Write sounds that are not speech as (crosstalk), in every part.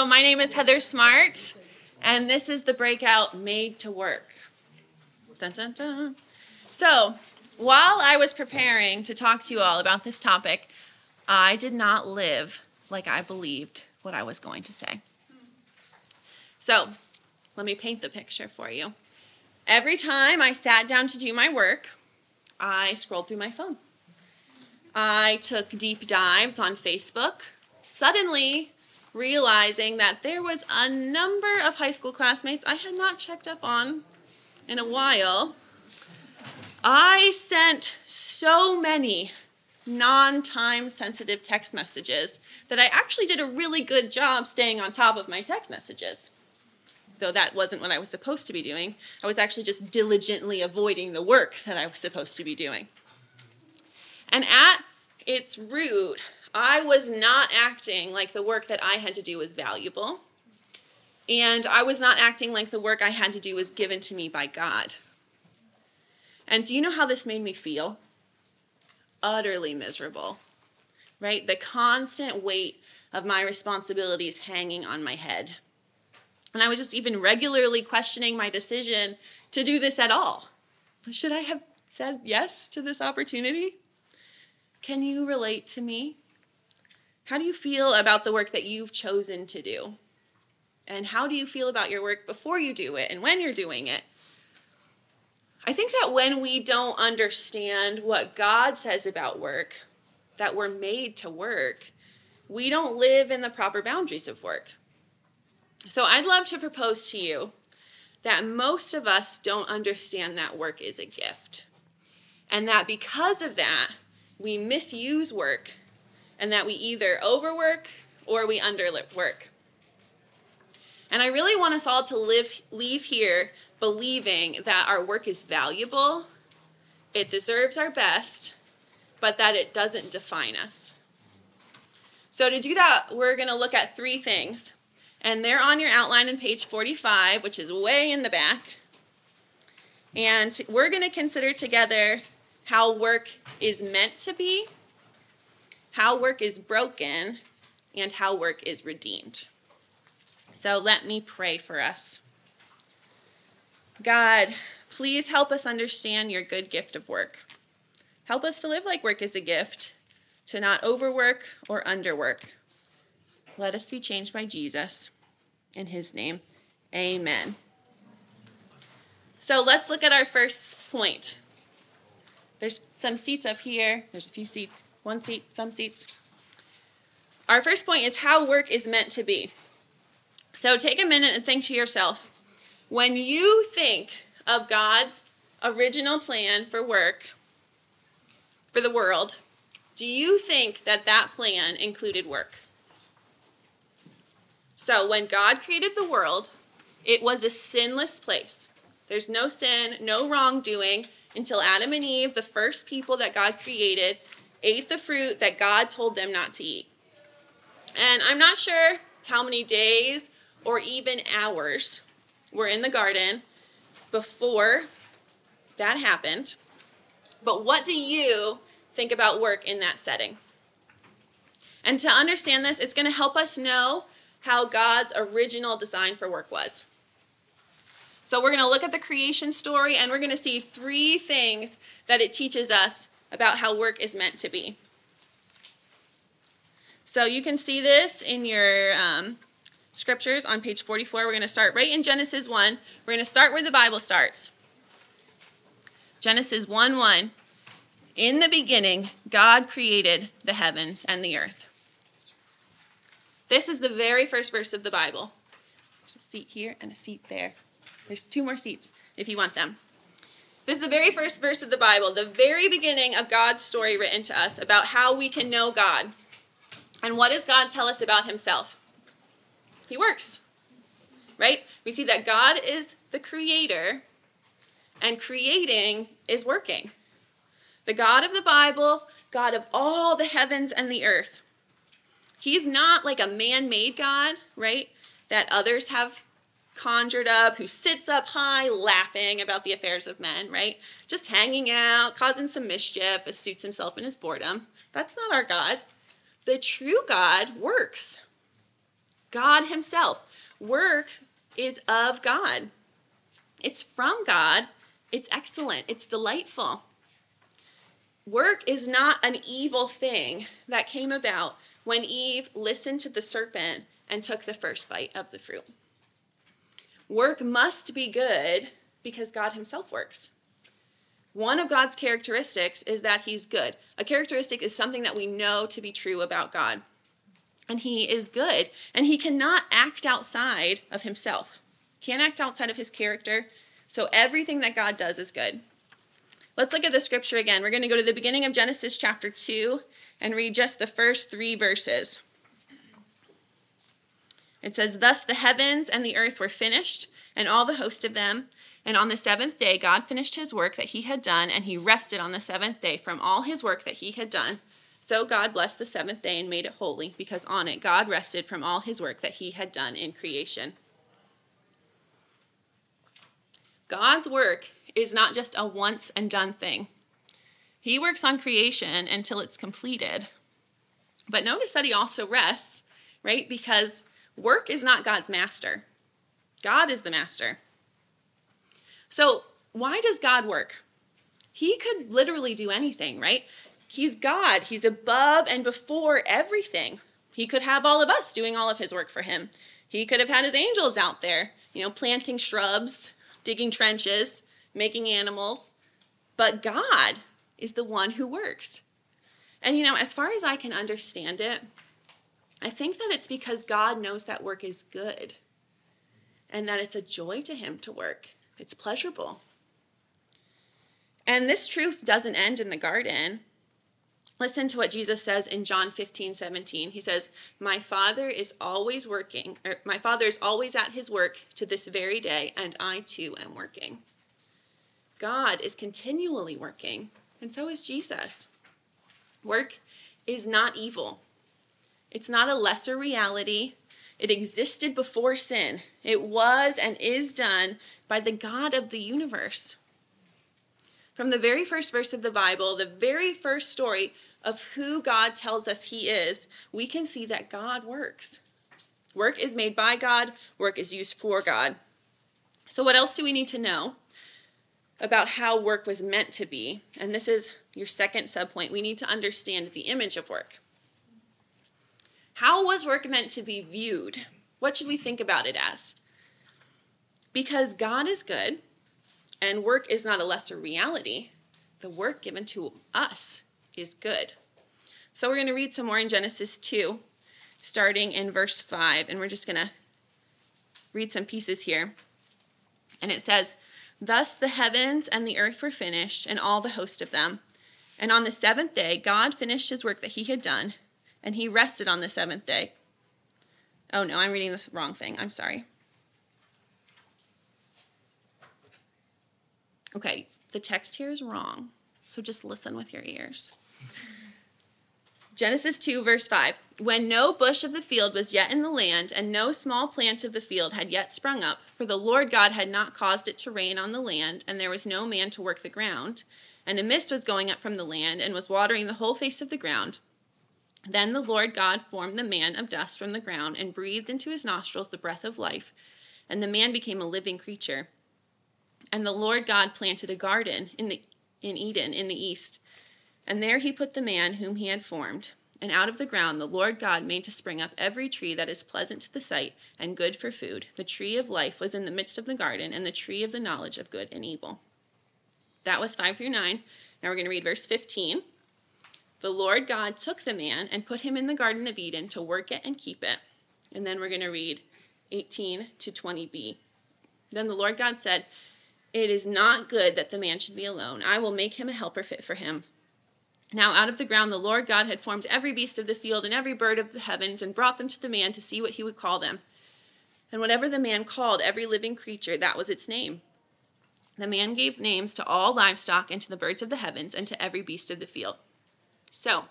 So, my name is Heather Smartt, and this is the breakout Made to Work. Dun, dun, dun. So, while I was preparing to talk to you all about this topic, I did not live like I believed what I was going to say. So, let me paint the picture for you. Every time I sat down to do my work, I scrolled through my phone. I took deep dives on Facebook, suddenly realizing that there was a number of high school classmates I had not checked up on in a while. I sent so many non time sensitive text messages that I actually did a really good job staying on top of my text messages. Though that wasn't what I was supposed to be doing, I was actually just diligently avoiding the work that I was supposed to be doing. And at its root, I was not acting like the work that I had to do was valuable. And I was not acting like the work I had to do was given to me by God. And do you know how this made me feel? Utterly miserable, right? The constant weight of my responsibilities hanging on my head. And I was just even regularly questioning my decision to do this at all. Should I have said yes to this opportunity? Can you relate to me? How do you feel about the work that you've chosen to do? And how do you feel about your work before you do it and when you're doing it? I think that when we don't understand what God says about work, that we're made to work, we don't live in the proper boundaries of work. So I'd love to propose to you that most of us don't understand that work is a gift. And that because of that, we misuse work and that we either overwork or we underwork. And I really want us all to live, leave here believing that our work is valuable, it deserves our best, but that it doesn't define us. So, to do that, we're going to look at three things. And they're on your outline on page 45, which is way in the back. And we're going to consider together how work is meant to be, how work is broken, and how work is redeemed. So let me pray for us. God, please help us understand your good gift of work. Help us to live like work is a gift, to not overwork or underwork. Let us be changed by Jesus. In his name, amen. So let's look at our first point. There's some seats up here, there's a few seats, one seat, some seats. Our first point is how work is meant to be. So take a minute and think to yourself when you think of God's original plan for work, for the world, do you think that that plan included work? So when God created the world, it was a sinless place. There's no sin, no wrongdoing until Adam and Eve, the first people that God created, ate the fruit that God told them not to eat. And I'm not sure how many days or even hours were in the garden before that happened. But what do you think about work in that setting? And to understand this, it's going to help us know how God's original design for work was. So, we're going to look at the creation story and we're going to see three things that it teaches us about how work is meant to be. So, you can see this in your um, scriptures on page 44. We're going to start right in Genesis 1. We're going to start where the Bible starts. Genesis 1 1. In the beginning, God created the heavens and the earth. This is the very first verse of the Bible. There's a seat here and a seat there. There's two more seats if you want them. This is the very first verse of the Bible, the very beginning of God's story written to us about how we can know God. And what does God tell us about himself? He works, right? We see that God is the creator, and creating is working. The God of the Bible, God of all the heavens and the earth. He's not like a man made God, right? That others have conjured up, who sits up high laughing about the affairs of men, right? Just hanging out, causing some mischief, as suits himself in his boredom. That's not our God. The true God works. God Himself. Work is of God, it's from God, it's excellent, it's delightful. Work is not an evil thing that came about when Eve listened to the serpent and took the first bite of the fruit. Work must be good because God Himself works. One of God's characteristics is that He's good. A characteristic is something that we know to be true about God. And He is good, and He cannot act outside of Himself, can't act outside of His character. So everything that God does is good. Let's look at the scripture again. We're going to go to the beginning of Genesis chapter 2 and read just the first three verses. It says, Thus the heavens and the earth were finished, and all the host of them. And on the seventh day, God finished his work that he had done, and he rested on the seventh day from all his work that he had done. So God blessed the seventh day and made it holy, because on it God rested from all his work that he had done in creation. God's work is not just a once and done thing. He works on creation until it's completed. But notice that he also rests, right? Because Work is not God's master, God is the master. So, why does God work? He could literally do anything, right? He's God, He's above and before everything. He could have all of us doing all of His work for Him. He could have had His angels out there, you know, planting shrubs, digging trenches, making animals. But God is the one who works. And, you know, as far as I can understand it, I think that it's because God knows that work is good and that it's a joy to Him to work. It's pleasurable. And this truth doesn't end in the garden. Listen to what Jesus says in John 15, 17. He says, My Father is always working, or my Father is always at his work to this very day, and I too am working. God is continually working, and so is Jesus. Work is not evil. It's not a lesser reality. It existed before sin. It was and is done by the God of the universe. From the very first verse of the Bible, the very first story of who God tells us He is, we can see that God works. Work is made by God, work is used for God. So, what else do we need to know about how work was meant to be? And this is your second subpoint. We need to understand the image of work. How was work meant to be viewed? What should we think about it as? Because God is good and work is not a lesser reality, the work given to us is good. So we're going to read some more in Genesis 2, starting in verse 5, and we're just going to read some pieces here. And it says, Thus the heavens and the earth were finished, and all the host of them. And on the seventh day, God finished his work that he had done and he rested on the seventh day. Oh no, I'm reading this wrong thing. I'm sorry. Okay, the text here is wrong, so just listen with your ears. Genesis 2, verse 5. When no bush of the field was yet in the land, and no small plant of the field had yet sprung up, for the Lord God had not caused it to rain on the land, and there was no man to work the ground, and a mist was going up from the land, and was watering the whole face of the ground, then the Lord God formed the man of dust from the ground and breathed into his nostrils the breath of life, and the man became a living creature. And the Lord God planted a garden in the in Eden in the east, and there he put the man whom he had formed. And out of the ground the Lord God made to spring up every tree that is pleasant to the sight and good for food. The tree of life was in the midst of the garden, and the tree of the knowledge of good and evil. That was 5 through 9. Now we're going to read verse 15. The Lord God took the man and put him in the Garden of Eden to work it and keep it. And then we're going to read 18 to 20b. Then the Lord God said, It is not good that the man should be alone. I will make him a helper fit for him. Now, out of the ground, the Lord God had formed every beast of the field and every bird of the heavens and brought them to the man to see what he would call them. And whatever the man called every living creature, that was its name. The man gave names to all livestock and to the birds of the heavens and to every beast of the field. So,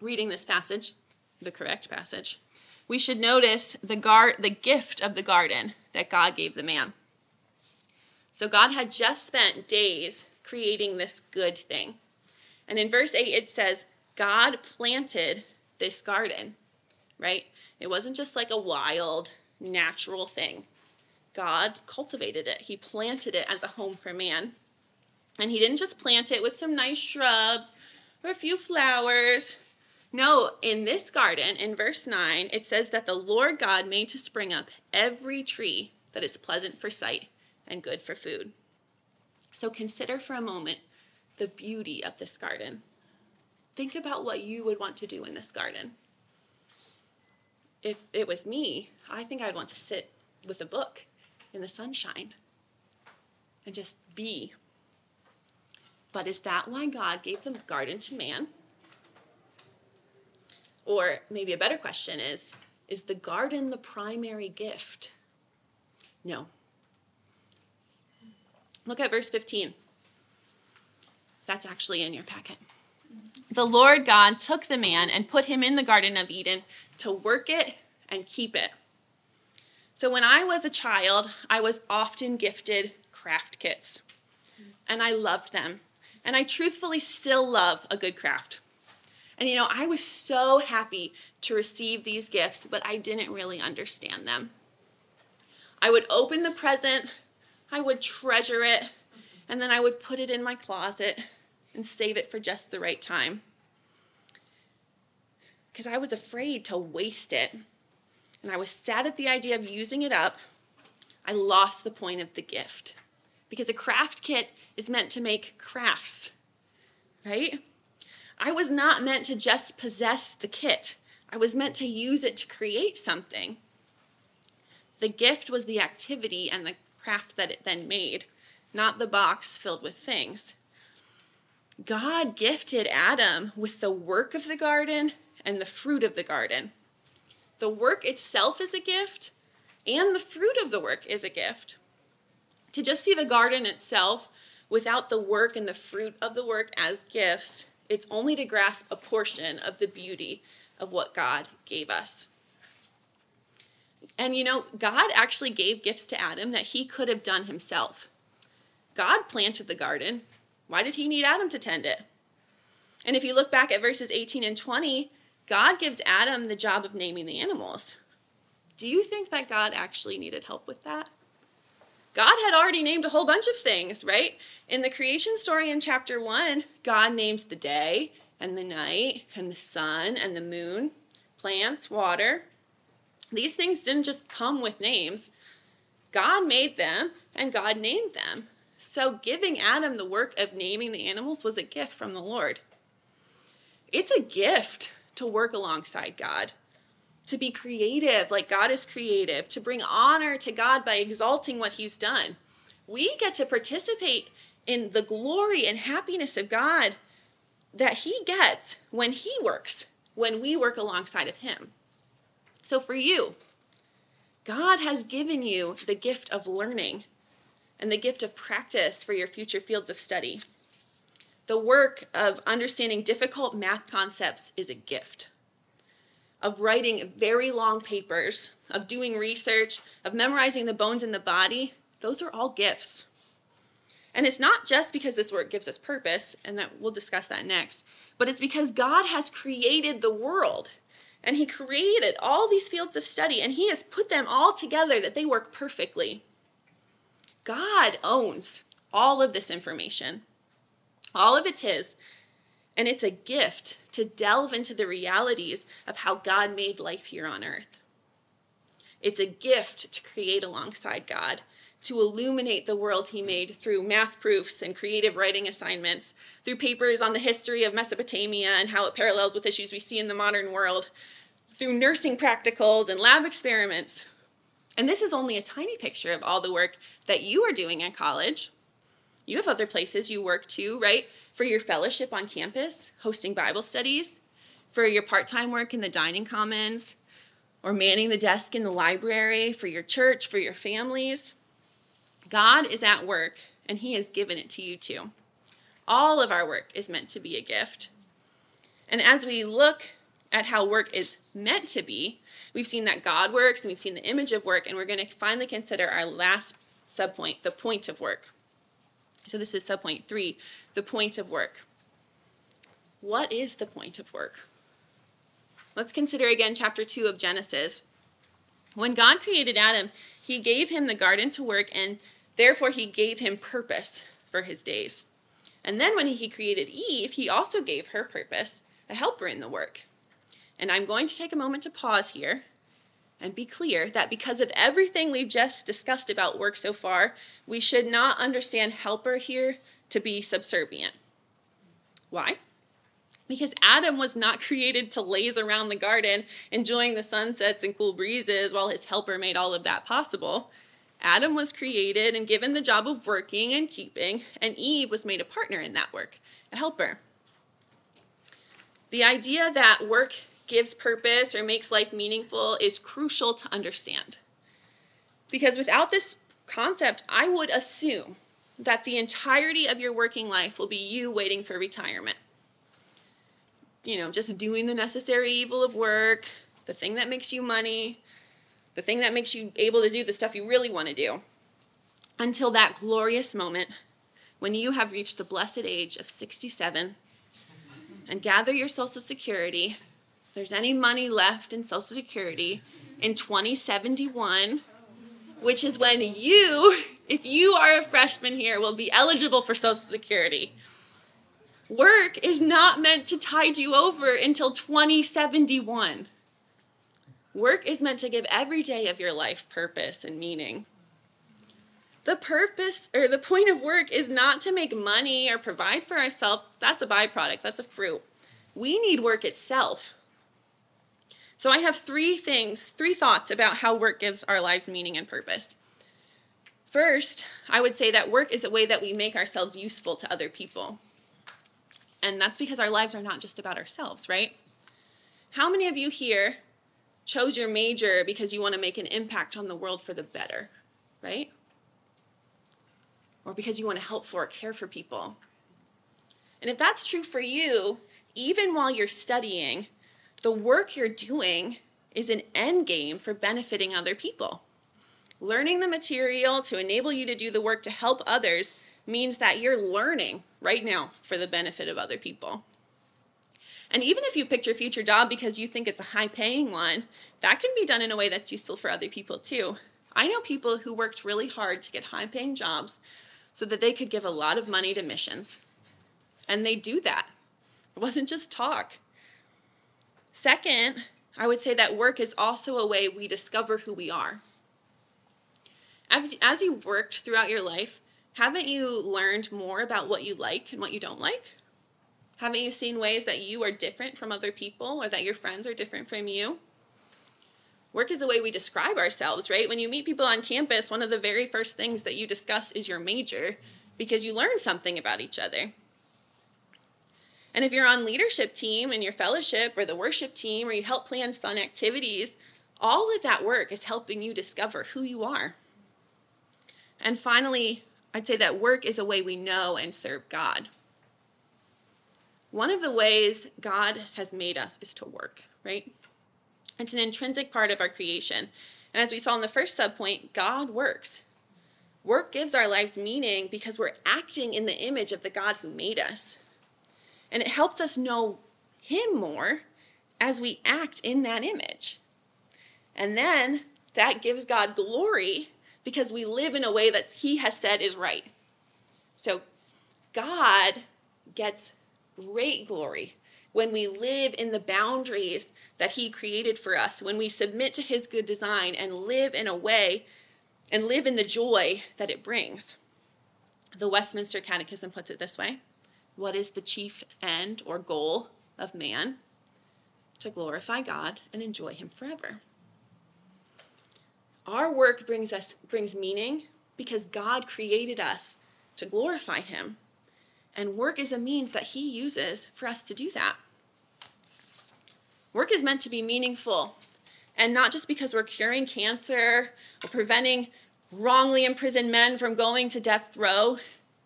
reading this passage, the correct passage, we should notice the guard the gift of the garden that God gave the man. So God had just spent days creating this good thing. And in verse 8 it says, God planted this garden. right? It wasn't just like a wild, natural thing. God cultivated it, He planted it as a home for man. And He didn't just plant it with some nice shrubs or a few flowers. No, in this garden, in verse 9, it says that the Lord God made to spring up every tree that is pleasant for sight and good for food. So consider for a moment the beauty of this garden. Think about what you would want to do in this garden. If it was me, I think I'd want to sit with a book in the sunshine and just be. But is that why God gave the garden to man? Or maybe a better question is Is the garden the primary gift? No. Look at verse 15. That's actually in your packet. The Lord God took the man and put him in the Garden of Eden to work it and keep it. So when I was a child, I was often gifted craft kits, and I loved them. And I truthfully still love a good craft. And you know, I was so happy to receive these gifts, but I didn't really understand them. I would open the present, I would treasure it, and then I would put it in my closet and save it for just the right time. Because I was afraid to waste it. And I was sad at the idea of using it up. I lost the point of the gift. Because a craft kit is meant to make crafts, right? I was not meant to just possess the kit, I was meant to use it to create something. The gift was the activity and the craft that it then made, not the box filled with things. God gifted Adam with the work of the garden and the fruit of the garden. The work itself is a gift, and the fruit of the work is a gift. To just see the garden itself without the work and the fruit of the work as gifts, it's only to grasp a portion of the beauty of what God gave us. And you know, God actually gave gifts to Adam that he could have done himself. God planted the garden, why did he need Adam to tend it? And if you look back at verses 18 and 20, God gives Adam the job of naming the animals. Do you think that God actually needed help with that? God had already named a whole bunch of things, right? In the creation story in chapter 1, God names the day and the night and the sun and the moon, plants, water. These things didn't just come with names. God made them and God named them. So, giving Adam the work of naming the animals was a gift from the Lord. It's a gift to work alongside God, to be creative like God is creative, to bring honor to God by exalting what He's done. We get to participate in the glory and happiness of God that He gets when He works, when we work alongside of Him. So, for you, God has given you the gift of learning and the gift of practice for your future fields of study. The work of understanding difficult math concepts is a gift. Of writing very long papers, of doing research, of memorizing the bones in the body, those are all gifts. And it's not just because this work gives us purpose, and that we'll discuss that next, but it's because God has created the world. And He created all these fields of study, and He has put them all together that they work perfectly. God owns all of this information. All of it's His. And it's a gift to delve into the realities of how God made life here on earth. It's a gift to create alongside God, to illuminate the world He made through math proofs and creative writing assignments, through papers on the history of Mesopotamia and how it parallels with issues we see in the modern world, through nursing practicals and lab experiments, and this is only a tiny picture of all the work that you are doing in college. You have other places you work too, right? For your fellowship on campus, hosting Bible studies, for your part time work in the dining commons, or manning the desk in the library, for your church, for your families. God is at work, and He has given it to you too. All of our work is meant to be a gift. And as we look at how work is meant to be, we've seen that God works and we've seen the image of work, and we're going to finally consider our last subpoint, the point of work. So this is subpoint three, the point of work. What is the point of work? Let's consider again chapter 2 of Genesis. When God created Adam, he gave him the garden to work, and therefore he gave him purpose for his days. And then when he created Eve, he also gave her purpose, a helper in the work. And I'm going to take a moment to pause here and be clear that because of everything we've just discussed about work so far, we should not understand helper here to be subservient. Why? Because Adam was not created to laze around the garden enjoying the sunsets and cool breezes while his helper made all of that possible. Adam was created and given the job of working and keeping, and Eve was made a partner in that work, a helper. The idea that work gives purpose or makes life meaningful is crucial to understand. Because without this concept, I would assume that the entirety of your working life will be you waiting for retirement you know, just doing the necessary evil of work, the thing that makes you money, the thing that makes you able to do the stuff you really want to do, until that glorious moment when you have reached the blessed age of 67 and gather your Social Security. There's any money left in Social Security in 2071, which is when you, if you are a freshman here, will be eligible for Social Security. Work is not meant to tide you over until 2071. Work is meant to give every day of your life purpose and meaning. The purpose or the point of work is not to make money or provide for ourselves. That's a byproduct, that's a fruit. We need work itself. So I have three things, three thoughts about how work gives our lives meaning and purpose. First, I would say that work is a way that we make ourselves useful to other people. And that's because our lives are not just about ourselves, right? How many of you here chose your major because you want to make an impact on the world for the better, right? Or because you want to help for or care for people. And if that's true for you, even while you're studying, the work you're doing is an end game for benefiting other people. Learning the material to enable you to do the work to help others means that you're learning right now for the benefit of other people. And even if you picked your future job because you think it's a high paying one, that can be done in a way that's useful for other people too. I know people who worked really hard to get high paying jobs so that they could give a lot of money to missions. And they do that. It wasn't just talk. Second, I would say that work is also a way we discover who we are. As you've worked throughout your life, haven't you learned more about what you like and what you don't like? Haven't you seen ways that you are different from other people or that your friends are different from you? Work is a way we describe ourselves, right? When you meet people on campus, one of the very first things that you discuss is your major because you learn something about each other. And if you're on leadership team in your fellowship or the worship team or you help plan fun activities, all of that work is helping you discover who you are. And finally, I'd say that work is a way we know and serve God. One of the ways God has made us is to work, right? It's an intrinsic part of our creation. And as we saw in the first subpoint, God works. Work gives our lives meaning because we're acting in the image of the God who made us. And it helps us know Him more as we act in that image. And then that gives God glory because we live in a way that He has said is right. So God gets great glory when we live in the boundaries that He created for us, when we submit to His good design and live in a way and live in the joy that it brings. The Westminster Catechism puts it this way What is the chief end or goal of man? To glorify God and enjoy Him forever. Our work brings us brings meaning because God created us to glorify him. And work is a means that he uses for us to do that. Work is meant to be meaningful, and not just because we're curing cancer or preventing wrongly imprisoned men from going to death row,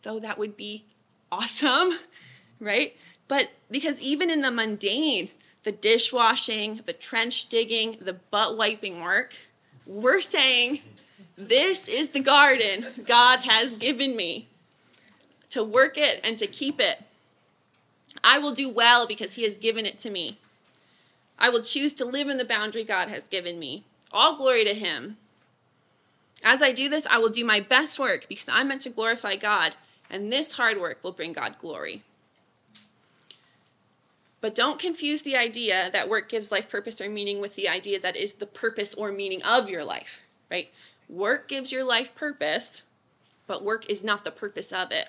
though that would be awesome, (laughs) right? But because even in the mundane, the dishwashing, the trench digging, the butt wiping work, we're saying, This is the garden God has given me to work it and to keep it. I will do well because He has given it to me. I will choose to live in the boundary God has given me. All glory to Him. As I do this, I will do my best work because I'm meant to glorify God, and this hard work will bring God glory. But don't confuse the idea that work gives life purpose or meaning with the idea that is the purpose or meaning of your life, right? Work gives your life purpose, but work is not the purpose of it.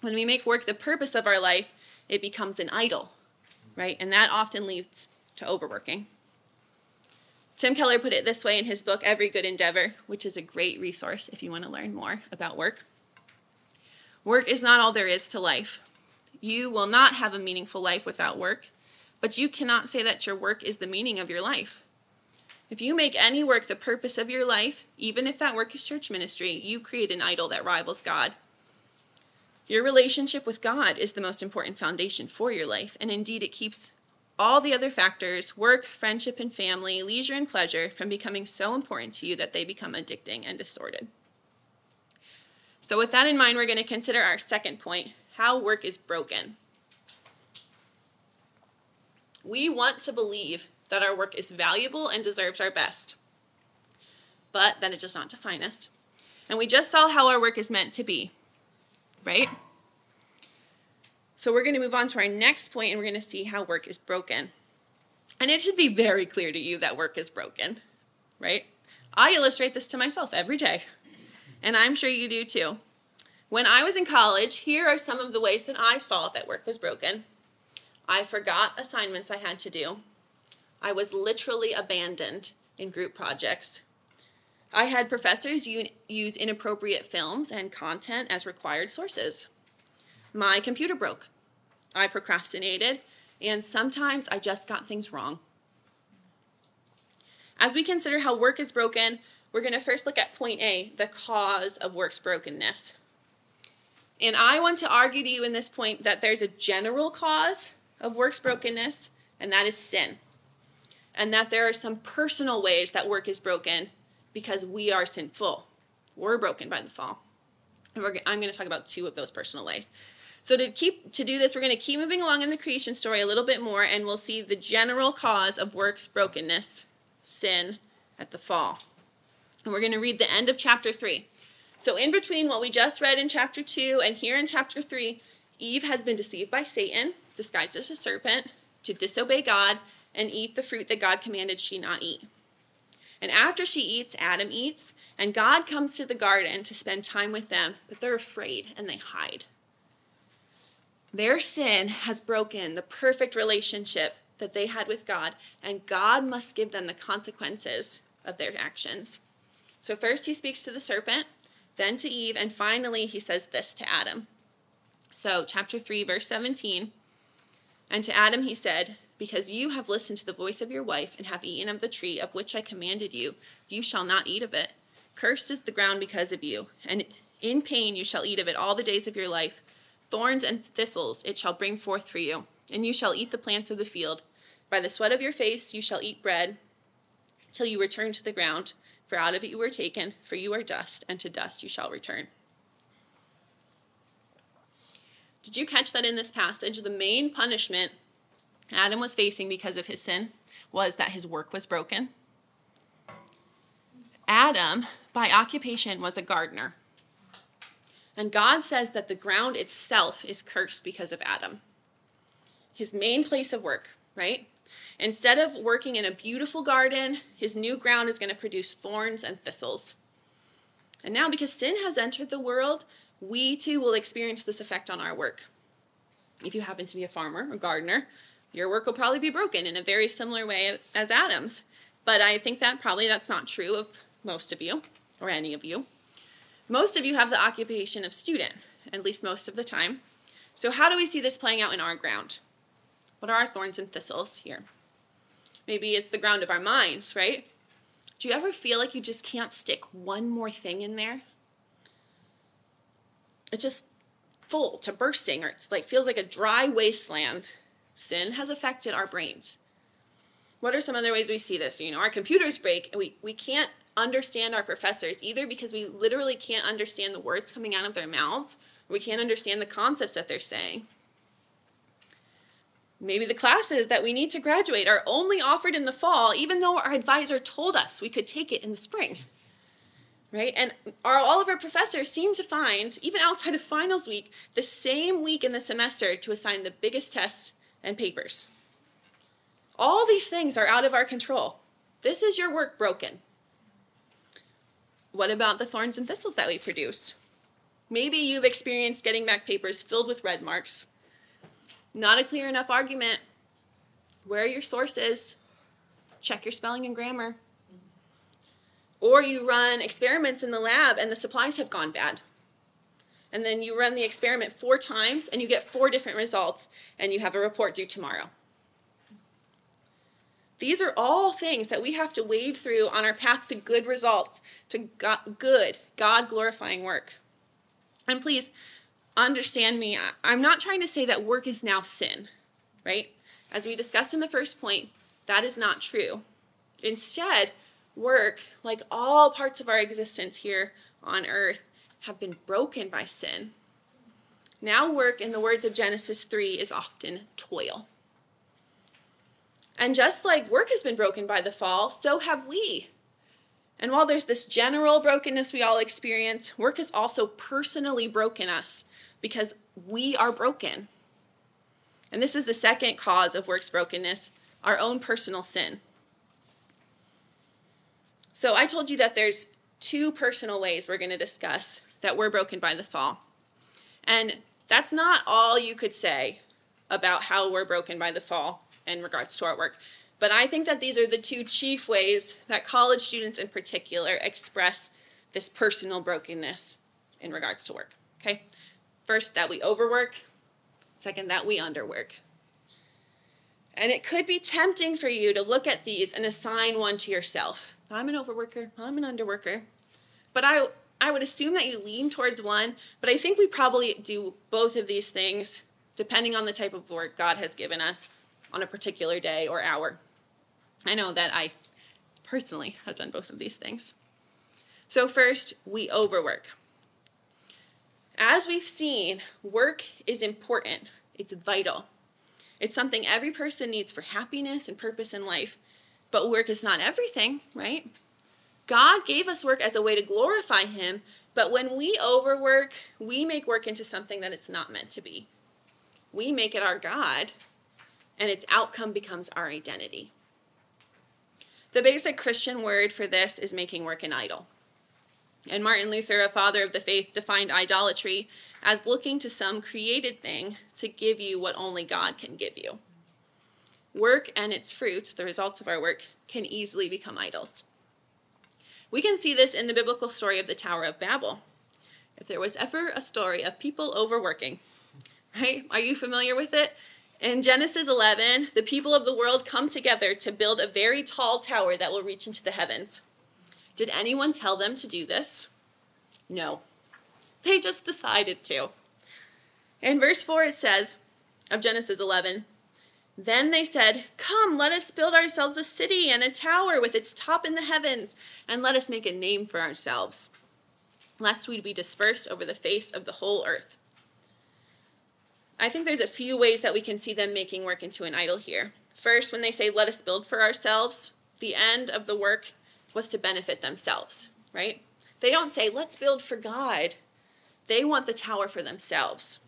When we make work the purpose of our life, it becomes an idol, right? And that often leads to overworking. Tim Keller put it this way in his book, Every Good Endeavor, which is a great resource if you want to learn more about work. Work is not all there is to life. You will not have a meaningful life without work, but you cannot say that your work is the meaning of your life. If you make any work the purpose of your life, even if that work is church ministry, you create an idol that rivals God. Your relationship with God is the most important foundation for your life, and indeed it keeps all the other factors work, friendship, and family, leisure, and pleasure from becoming so important to you that they become addicting and distorted. So, with that in mind, we're going to consider our second point how work is broken. We want to believe that our work is valuable and deserves our best, but that it does not define us. And we just saw how our work is meant to be, right? So we're going to move on to our next point and we're going to see how work is broken. And it should be very clear to you that work is broken, right? I illustrate this to myself every day, and I'm sure you do too. When I was in college, here are some of the ways that I saw that work was broken. I forgot assignments I had to do. I was literally abandoned in group projects. I had professors use inappropriate films and content as required sources. My computer broke. I procrastinated, and sometimes I just got things wrong. As we consider how work is broken, we're going to first look at point A, the cause of work's brokenness. And I want to argue to you in this point that there's a general cause of work's brokenness, and that is sin. And that there are some personal ways that work is broken because we are sinful. We're broken by the fall. And I'm going to talk about two of those personal ways. So to keep to do this, we're going to keep moving along in the creation story a little bit more, and we'll see the general cause of works brokenness, sin, at the fall. And we're going to read the end of chapter three. So in between what we just read in chapter two and here in chapter three, Eve has been deceived by Satan, disguised as a serpent, to disobey God and eat the fruit that God commanded she not eat. And after she eats, Adam eats, and God comes to the garden to spend time with them, but they're afraid and they hide. Their sin has broken the perfect relationship that they had with God, and God must give them the consequences of their actions. So, first, he speaks to the serpent, then to Eve, and finally, he says this to Adam. So, chapter 3, verse 17 And to Adam he said, Because you have listened to the voice of your wife and have eaten of the tree of which I commanded you, you shall not eat of it. Cursed is the ground because of you, and in pain you shall eat of it all the days of your life. Thorns and thistles it shall bring forth for you, and you shall eat the plants of the field. By the sweat of your face you shall eat bread till you return to the ground, for out of it you were taken, for you are dust, and to dust you shall return. Did you catch that in this passage? The main punishment Adam was facing because of his sin was that his work was broken. Adam, by occupation, was a gardener. And God says that the ground itself is cursed because of Adam. His main place of work, right? Instead of working in a beautiful garden, his new ground is going to produce thorns and thistles. And now, because sin has entered the world, we too will experience this effect on our work. If you happen to be a farmer or gardener, your work will probably be broken in a very similar way as Adam's. But I think that probably that's not true of most of you or any of you. Most of you have the occupation of student, at least most of the time. So, how do we see this playing out in our ground? What are our thorns and thistles here? Maybe it's the ground of our minds, right? Do you ever feel like you just can't stick one more thing in there? It's just full to bursting, or it's like feels like a dry wasteland. Sin has affected our brains. What are some other ways we see this? You know, our computers break and we, we can't understand our professors either because we literally can't understand the words coming out of their mouths, we can't understand the concepts that they're saying. Maybe the classes that we need to graduate are only offered in the fall, even though our advisor told us we could take it in the spring. Right? And our, all of our professors seem to find, even outside of finals week, the same week in the semester to assign the biggest tests and papers. All these things are out of our control. This is your work broken. What about the thorns and thistles that we produce? Maybe you've experienced getting back papers filled with red marks not a clear enough argument. Where are your sources? Check your spelling and grammar. Or you run experiments in the lab and the supplies have gone bad. And then you run the experiment four times and you get four different results and you have a report due tomorrow. These are all things that we have to wade through on our path to good results, to good, God glorifying work. And please, understand me, I'm not trying to say that work is now sin, right? As we discussed in the first point, that is not true. Instead, work, like all parts of our existence here on earth, have been broken by sin. Now, work, in the words of Genesis 3, is often toil. And just like work has been broken by the fall, so have we. And while there's this general brokenness we all experience, work has also personally broken us because we are broken. And this is the second cause of works brokenness our own personal sin. So I told you that there's two personal ways we're going to discuss that we're broken by the fall. And that's not all you could say about how we're broken by the fall in regards to our work. But I think that these are the two chief ways that college students in particular express this personal brokenness in regards to work. Okay? First, that we overwork. Second, that we underwork. And it could be tempting for you to look at these and assign one to yourself. I'm an overworker, I'm an underworker. But I, I would assume that you lean towards one, but I think we probably do both of these things depending on the type of work God has given us on a particular day or hour. I know that I personally have done both of these things. So, first, we overwork. As we've seen, work is important, it's vital. It's something every person needs for happiness and purpose in life. But work is not everything, right? God gave us work as a way to glorify Him, but when we overwork, we make work into something that it's not meant to be. We make it our God, and its outcome becomes our identity. The basic Christian word for this is making work an idol. And Martin Luther, a father of the faith, defined idolatry as looking to some created thing to give you what only God can give you. Work and its fruits, the results of our work, can easily become idols. We can see this in the biblical story of the Tower of Babel. If there was ever a story of people overworking, right? Are you familiar with it? In Genesis 11, the people of the world come together to build a very tall tower that will reach into the heavens. Did anyone tell them to do this? No. They just decided to. In verse 4, it says of Genesis 11, Then they said, Come, let us build ourselves a city and a tower with its top in the heavens, and let us make a name for ourselves, lest we be dispersed over the face of the whole earth. I think there's a few ways that we can see them making work into an idol here. First, when they say, Let us build for ourselves, the end of the work was to benefit themselves, right? They don't say, let's build for God. They want the tower for themselves.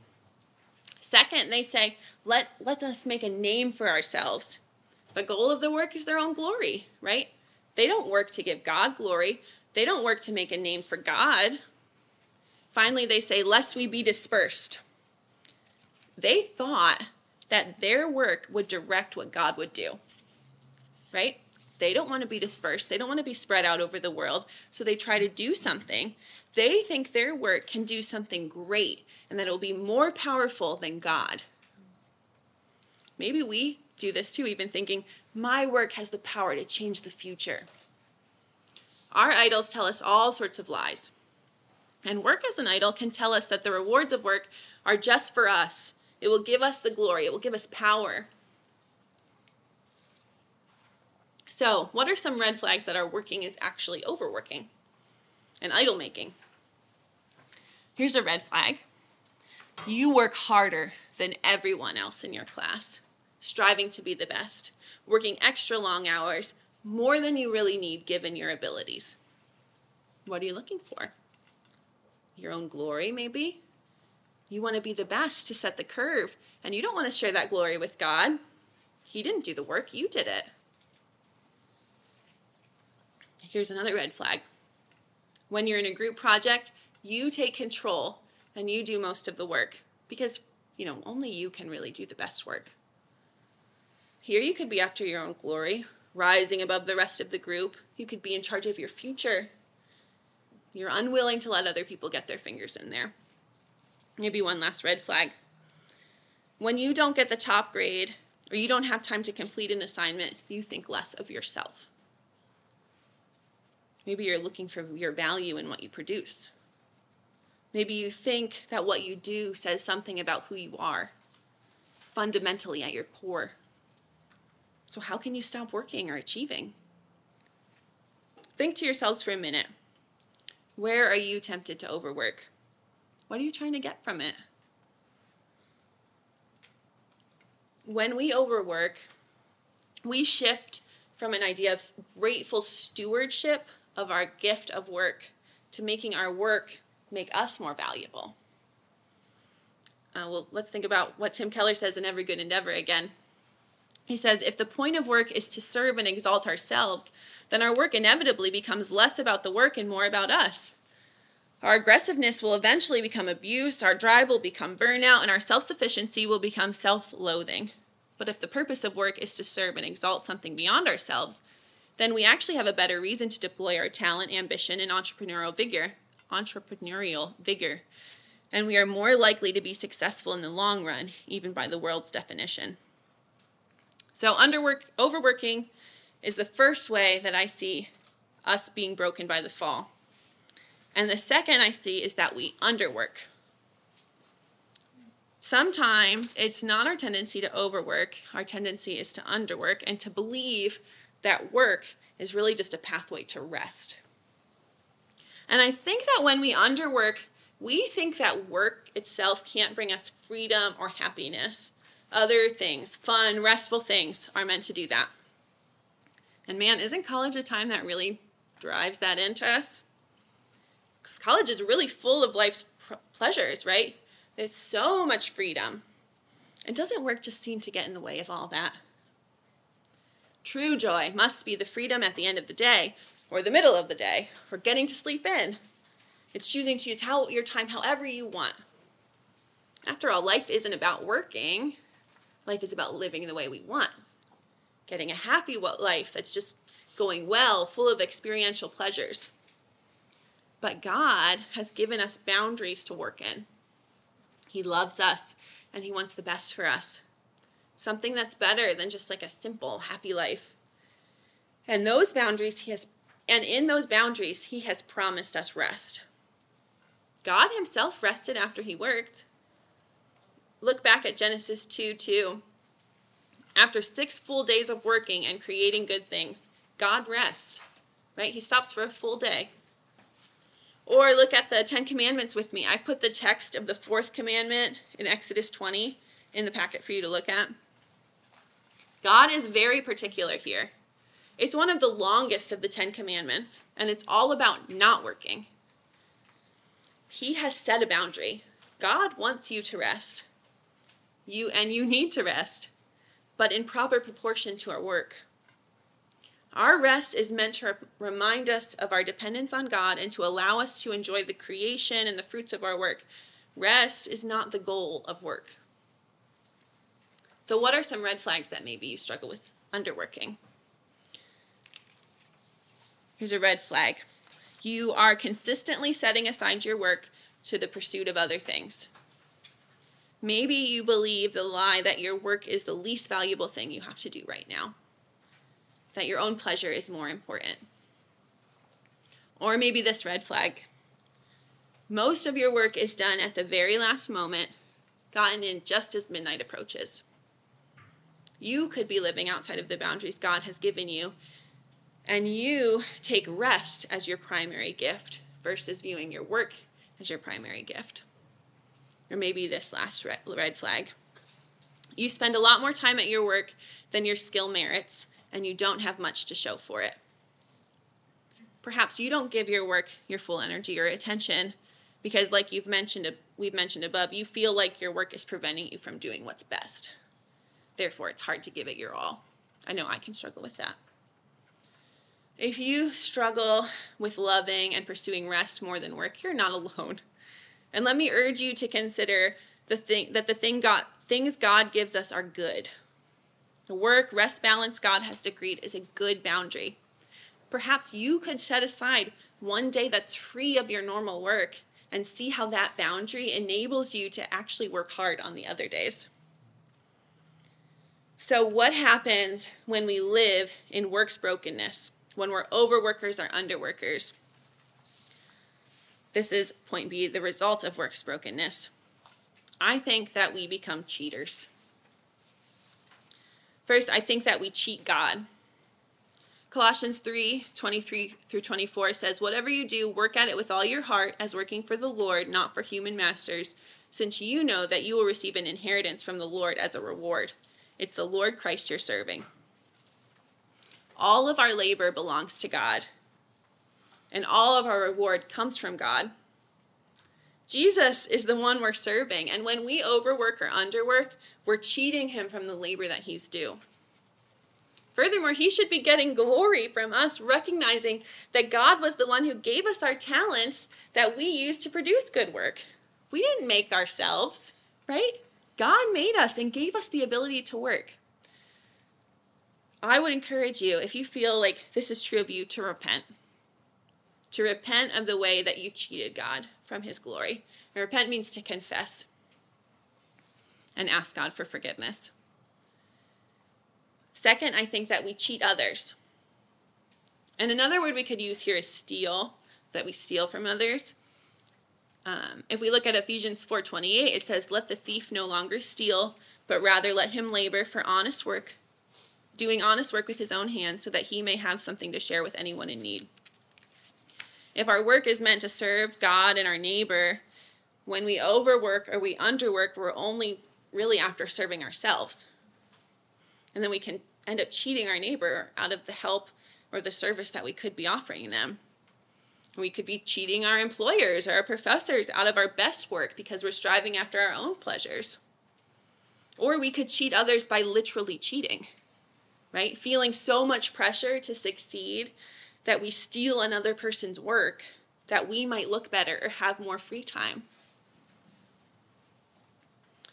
Second, they say, let, let us make a name for ourselves. The goal of the work is their own glory, right? They don't work to give God glory, they don't work to make a name for God. Finally, they say, lest we be dispersed. They thought that their work would direct what God would do, right? They don't want to be dispersed. They don't want to be spread out over the world. So they try to do something. They think their work can do something great and that it will be more powerful than God. Maybe we do this too, even thinking, my work has the power to change the future. Our idols tell us all sorts of lies. And work as an idol can tell us that the rewards of work are just for us. It will give us the glory, it will give us power. So, what are some red flags that our working is actually overworking and idol making? Here's a red flag you work harder than everyone else in your class. striving to be the best, working extra long hours, more than you really need given your abilities. What are you looking for? Your own glory, maybe? You want to be the best to set the curve, and you don't want to share that glory with God. He didn't do the work, you did it. Here's another red flag. When you're in a group project, you take control and you do most of the work because, you know, only you can really do the best work. Here you could be after your own glory, rising above the rest of the group. You could be in charge of your future. You're unwilling to let other people get their fingers in there. Maybe one last red flag. When you don't get the top grade or you don't have time to complete an assignment, you think less of yourself. Maybe you're looking for your value in what you produce. Maybe you think that what you do says something about who you are, fundamentally at your core. So, how can you stop working or achieving? Think to yourselves for a minute where are you tempted to overwork? What are you trying to get from it? When we overwork, we shift from an idea of grateful stewardship of our gift of work to making our work make us more valuable. Uh, well, let's think about what Tim Keller says in Every Good Endeavor again. He says, if the point of work is to serve and exalt ourselves, then our work inevitably becomes less about the work and more about us. Our aggressiveness will eventually become abuse, our drive will become burnout, and our self sufficiency will become self loathing. But if the purpose of work is to serve and exalt something beyond ourselves, then we actually have a better reason to deploy our talent, ambition, and entrepreneurial vigor. Entrepreneurial vigor. And we are more likely to be successful in the long run, even by the world's definition. So, underwork, overworking is the first way that I see us being broken by the fall. And the second I see is that we underwork. Sometimes it's not our tendency to overwork, our tendency is to underwork and to believe that work is really just a pathway to rest. And I think that when we underwork, we think that work itself can't bring us freedom or happiness other things, fun, restful things, are meant to do that. And man, isn't college a time that really drives that into us? Because college is really full of life's pr- pleasures, right? There's so much freedom. And doesn't work just seem to get in the way of all that? True joy must be the freedom at the end of the day, or the middle of the day, or getting to sleep in. It's choosing to use how, your time however you want. After all, life isn't about working, Life is about living the way we want, getting a happy life that's just going well, full of experiential pleasures. But God has given us boundaries to work in. He loves us and He wants the best for us. Something that's better than just like a simple, happy life. And those boundaries, He has, and in those boundaries, He has promised us rest. God Himself rested after He worked look back at Genesis 2 2. After six full days of working and creating good things, God rests, right? He stops for a full day. Or look at the Ten Commandments with me. I put the text of the fourth commandment in Exodus 20 in the packet for you to look at. God is very particular here. It's one of the longest of the Ten Commandments, and it's all about not working. He has set a boundary. God wants you to rest. You and you need to rest, but in proper proportion to our work. Our rest is meant to remind us of our dependence on God and to allow us to enjoy the creation and the fruits of our work. Rest is not the goal of work. So, what are some red flags that maybe you struggle with underworking? Here's a red flag you are consistently setting aside your work to the pursuit of other things. Maybe you believe the lie that your work is the least valuable thing you have to do right now, that your own pleasure is more important. Or maybe this red flag most of your work is done at the very last moment, gotten in just as midnight approaches. You could be living outside of the boundaries God has given you, and you take rest as your primary gift versus viewing your work as your primary gift or maybe this last red flag. You spend a lot more time at your work than your skill merits, and you don't have much to show for it. Perhaps you don't give your work your full energy or attention because like you've mentioned we've mentioned above, you feel like your work is preventing you from doing what's best. Therefore, it's hard to give it your all. I know I can struggle with that. If you struggle with loving and pursuing rest more than work, you're not alone. And let me urge you to consider the thing that the thing God things God gives us are good. The work, rest balance God has decreed is a good boundary. Perhaps you could set aside one day that's free of your normal work and see how that boundary enables you to actually work hard on the other days. So, what happens when we live in works brokenness? When we're overworkers or underworkers? This is point B the result of works brokenness. I think that we become cheaters. First, I think that we cheat God. Colossians 3 23 through 24 says, Whatever you do, work at it with all your heart as working for the Lord, not for human masters, since you know that you will receive an inheritance from the Lord as a reward. It's the Lord Christ you're serving. All of our labor belongs to God, and all of our reward comes from God. Jesus is the one we're serving, and when we overwork or underwork, we're cheating him from the labor that he's due. Furthermore, he should be getting glory from us, recognizing that God was the one who gave us our talents that we use to produce good work. We didn't make ourselves, right? God made us and gave us the ability to work. I would encourage you, if you feel like this is true of you, to repent. To repent of the way that you've cheated God from his glory. And repent means to confess and ask God for forgiveness. Second, I think that we cheat others. And another word we could use here is steal, that we steal from others. Um, if we look at Ephesians 4:28, it says, "Let the thief no longer steal, but rather let him labor for honest work, doing honest work with his own hands, so that he may have something to share with anyone in need." If our work is meant to serve God and our neighbor, when we overwork or we underwork, we're only really after serving ourselves. And then we can end up cheating our neighbor out of the help or the service that we could be offering them. We could be cheating our employers or our professors out of our best work because we're striving after our own pleasures. Or we could cheat others by literally cheating, right? Feeling so much pressure to succeed that we steal another person's work that we might look better or have more free time.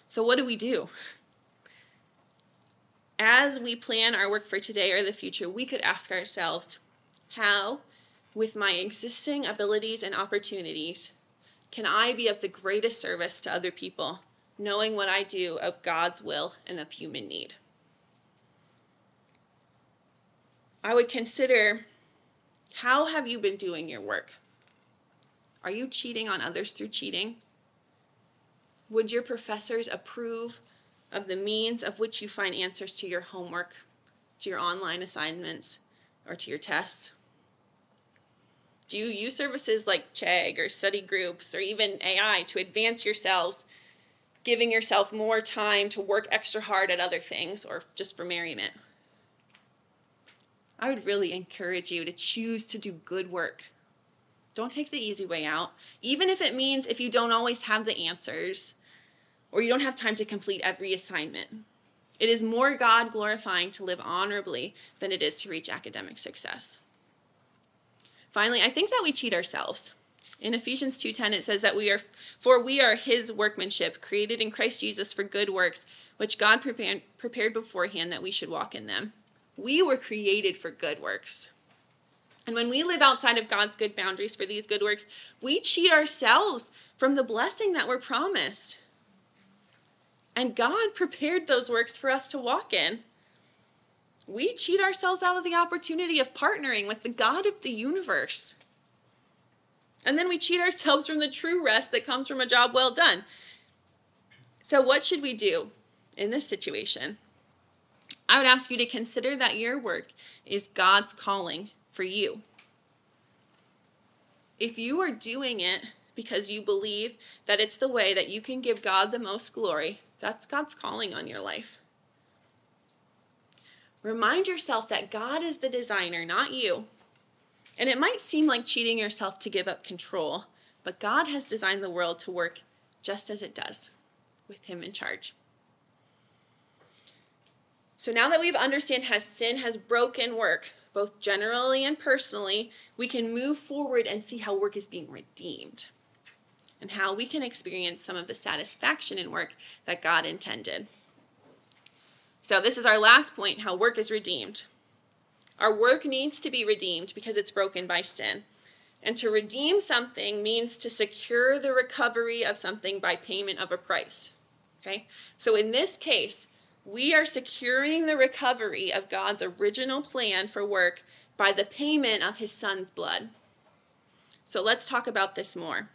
So, what do we do? As we plan our work for today or the future, we could ask ourselves how with my existing abilities and opportunities, can I be of the greatest service to other people, knowing what I do of God's will and of human need? I would consider how have you been doing your work? Are you cheating on others through cheating? Would your professors approve of the means of which you find answers to your homework, to your online assignments, or to your tests? Do you use services like Chegg or study groups or even AI to advance yourselves, giving yourself more time to work extra hard at other things or just for merriment? I would really encourage you to choose to do good work. Don't take the easy way out, even if it means if you don't always have the answers or you don't have time to complete every assignment. It is more God glorifying to live honorably than it is to reach academic success. Finally, I think that we cheat ourselves. In Ephesians 2:10 it says that we are for we are his workmanship created in Christ Jesus for good works which God prepared prepared beforehand that we should walk in them. We were created for good works. And when we live outside of God's good boundaries for these good works, we cheat ourselves from the blessing that we're promised. And God prepared those works for us to walk in we cheat ourselves out of the opportunity of partnering with the God of the universe. And then we cheat ourselves from the true rest that comes from a job well done. So, what should we do in this situation? I would ask you to consider that your work is God's calling for you. If you are doing it because you believe that it's the way that you can give God the most glory, That's God's calling on your life. Remind yourself that God is the designer, not you. And it might seem like cheating yourself to give up control, but God has designed the world to work just as it does, with Him in charge. So now that we've understand how sin has broken work, both generally and personally, we can move forward and see how work is being redeemed and how we can experience some of the satisfaction in work that God intended. So, this is our last point how work is redeemed. Our work needs to be redeemed because it's broken by sin. And to redeem something means to secure the recovery of something by payment of a price. Okay? So, in this case, we are securing the recovery of God's original plan for work by the payment of his son's blood. So, let's talk about this more.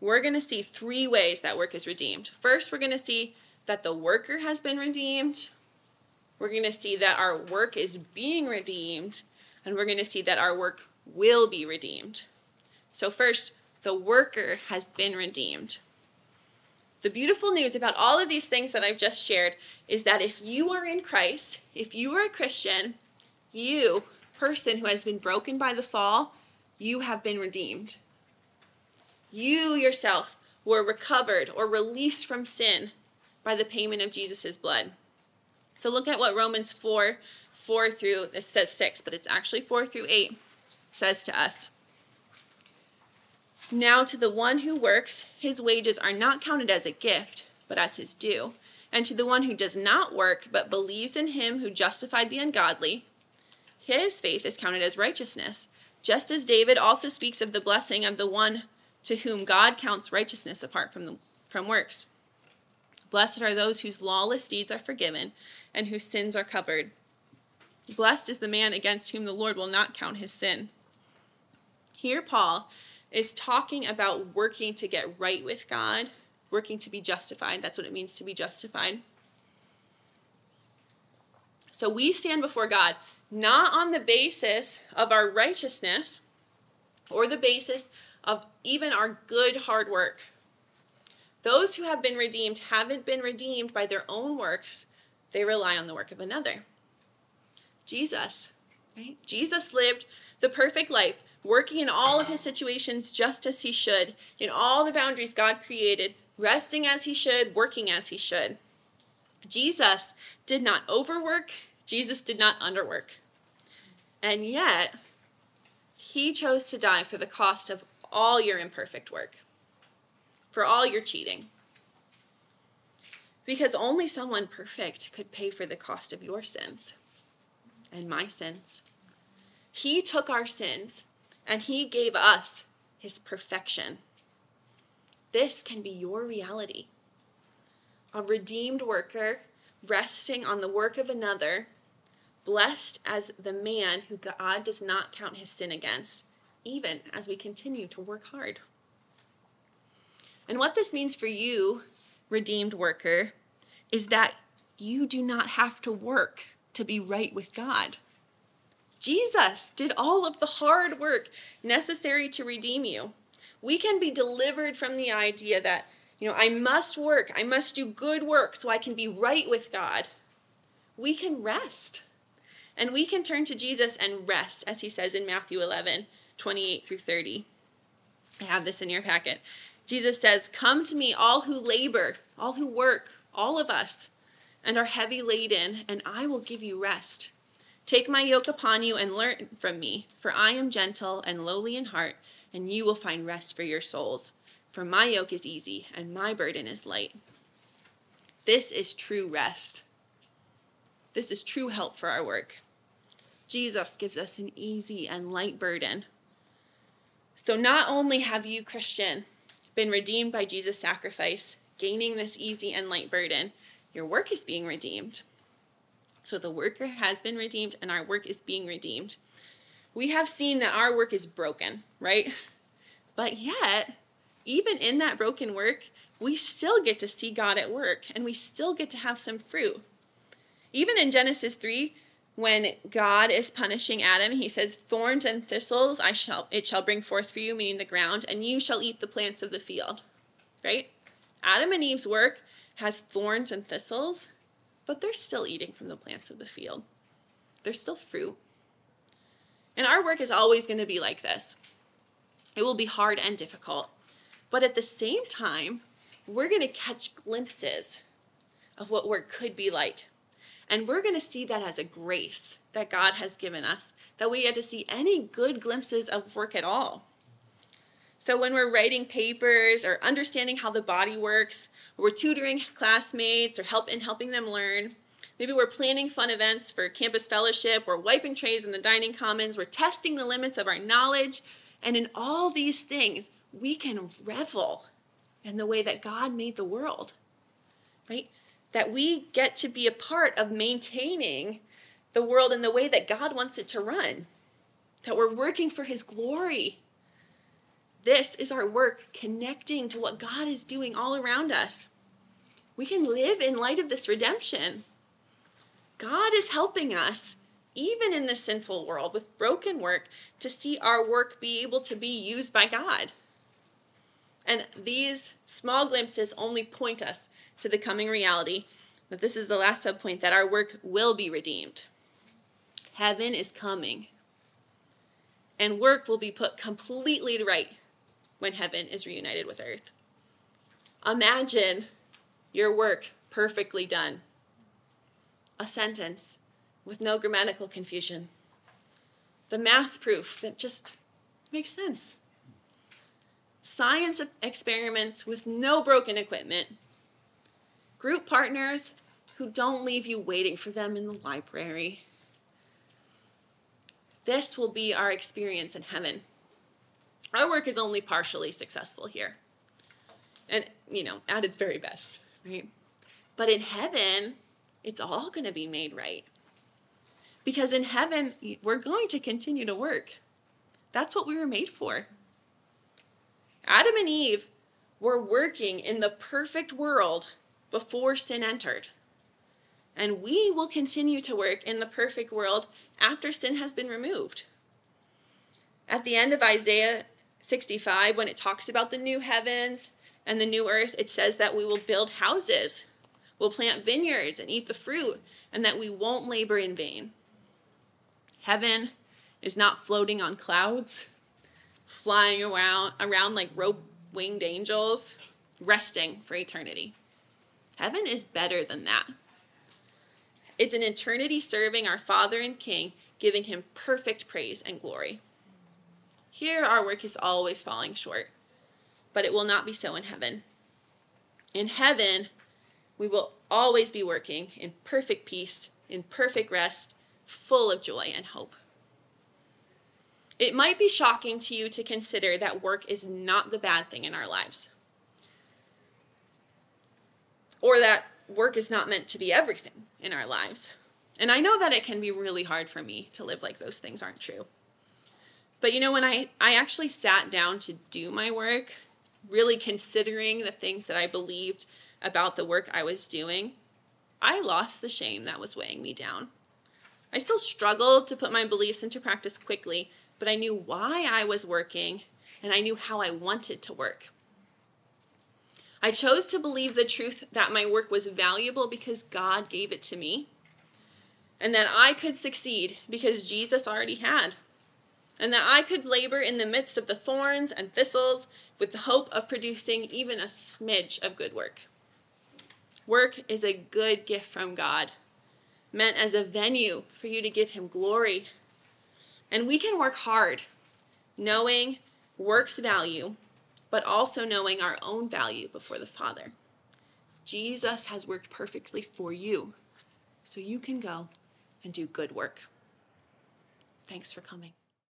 We're going to see three ways that work is redeemed. First, we're going to see that the worker has been redeemed. We're going to see that our work is being redeemed. And we're going to see that our work will be redeemed. So, first, the worker has been redeemed. The beautiful news about all of these things that I've just shared is that if you are in Christ, if you are a Christian, you, person who has been broken by the fall, you have been redeemed. You yourself were recovered or released from sin by the payment of Jesus' blood. So look at what Romans 4 4 through, it says 6, but it's actually 4 through 8 says to us. Now, to the one who works, his wages are not counted as a gift, but as his due. And to the one who does not work, but believes in him who justified the ungodly, his faith is counted as righteousness. Just as David also speaks of the blessing of the one to whom God counts righteousness apart from, the, from works. Blessed are those whose lawless deeds are forgiven and whose sins are covered. Blessed is the man against whom the Lord will not count his sin. Here, Paul is talking about working to get right with God, working to be justified. That's what it means to be justified. So we stand before God not on the basis of our righteousness or the basis of even our good hard work. Those who have been redeemed haven't been redeemed by their own works, they rely on the work of another. Jesus, right? Jesus lived the perfect life, working in all of his situations just as he should, in all the boundaries God created, resting as he should, working as he should. Jesus did not overwork, Jesus did not underwork. And yet, he chose to die for the cost of all your imperfect work, for all your cheating. Because only someone perfect could pay for the cost of your sins and my sins. He took our sins and He gave us His perfection. This can be your reality. A redeemed worker resting on the work of another, blessed as the man who God does not count his sin against even as we continue to work hard. And what this means for you, redeemed worker, is that you do not have to work to be right with God. Jesus did all of the hard work necessary to redeem you. We can be delivered from the idea that, you know, I must work, I must do good work so I can be right with God. We can rest. And we can turn to Jesus and rest, as he says in Matthew 11. 28 through 30. I have this in your packet. Jesus says, Come to me, all who labor, all who work, all of us, and are heavy laden, and I will give you rest. Take my yoke upon you and learn from me, for I am gentle and lowly in heart, and you will find rest for your souls. For my yoke is easy and my burden is light. This is true rest. This is true help for our work. Jesus gives us an easy and light burden so, not only have you, Christian, been redeemed by Jesus' sacrifice, gaining this easy and light burden, your work is being redeemed. So, the worker has been redeemed, and our work is being redeemed. We have seen that our work is broken, right? But yet, even in that broken work, we still get to see God at work and we still get to have some fruit. Even in Genesis 3, when God is punishing Adam, he says, Thorns and thistles I shall it shall bring forth for you, meaning the ground, and you shall eat the plants of the field. Right? Adam and Eve's work has thorns and thistles, but they're still eating from the plants of the field. They're still fruit. And our work is always going to be like this. It will be hard and difficult. But at the same time, we're going to catch glimpses of what work could be like. And we're going to see that as a grace that God has given us, that we get to see any good glimpses of work at all. So when we're writing papers or understanding how the body works, or we're tutoring classmates or help in helping them learn, maybe we're planning fun events for campus fellowship, we're wiping trays in the dining commons, we're testing the limits of our knowledge, and in all these things, we can revel in the way that God made the world. Right? That we get to be a part of maintaining the world in the way that God wants it to run, that we're working for His glory. This is our work connecting to what God is doing all around us. We can live in light of this redemption. God is helping us, even in this sinful world with broken work, to see our work be able to be used by God. And these small glimpses only point us to the coming reality that this is the last subpoint that our work will be redeemed. Heaven is coming. And work will be put completely to right when heaven is reunited with earth. Imagine your work perfectly done. A sentence with no grammatical confusion. The math proof that just makes sense. Science experiments with no broken equipment Group partners who don't leave you waiting for them in the library. This will be our experience in heaven. Our work is only partially successful here. And, you know, at its very best, right? But in heaven, it's all going to be made right. Because in heaven, we're going to continue to work. That's what we were made for. Adam and Eve were working in the perfect world before sin entered. And we will continue to work in the perfect world after sin has been removed. At the end of Isaiah 65, when it talks about the new heavens and the new earth, it says that we will build houses, we'll plant vineyards and eat the fruit, and that we won't labor in vain. Heaven is not floating on clouds, flying around, around like rope winged angels, resting for eternity. Heaven is better than that. It's an eternity serving our Father and King, giving him perfect praise and glory. Here, our work is always falling short, but it will not be so in heaven. In heaven, we will always be working in perfect peace, in perfect rest, full of joy and hope. It might be shocking to you to consider that work is not the bad thing in our lives or that work is not meant to be everything in our lives. And I know that it can be really hard for me to live like those things aren't true. But you know, when I, I actually sat down to do my work, really considering the things that I believed about the work I was doing, I lost the shame that was weighing me down. I still struggled to put my beliefs into practice quickly, but I knew why I was working and I knew how I wanted to work. I chose to believe the truth that my work was valuable because God gave it to me, and that I could succeed because Jesus already had, and that I could labor in the midst of the thorns and thistles with the hope of producing even a smidge of good work. Work is a good gift from God, meant as a venue for you to give Him glory. And we can work hard, knowing work's value but also knowing our own value before the Father. Jesus has worked perfectly for you, so you can go and do good work. Thanks for coming.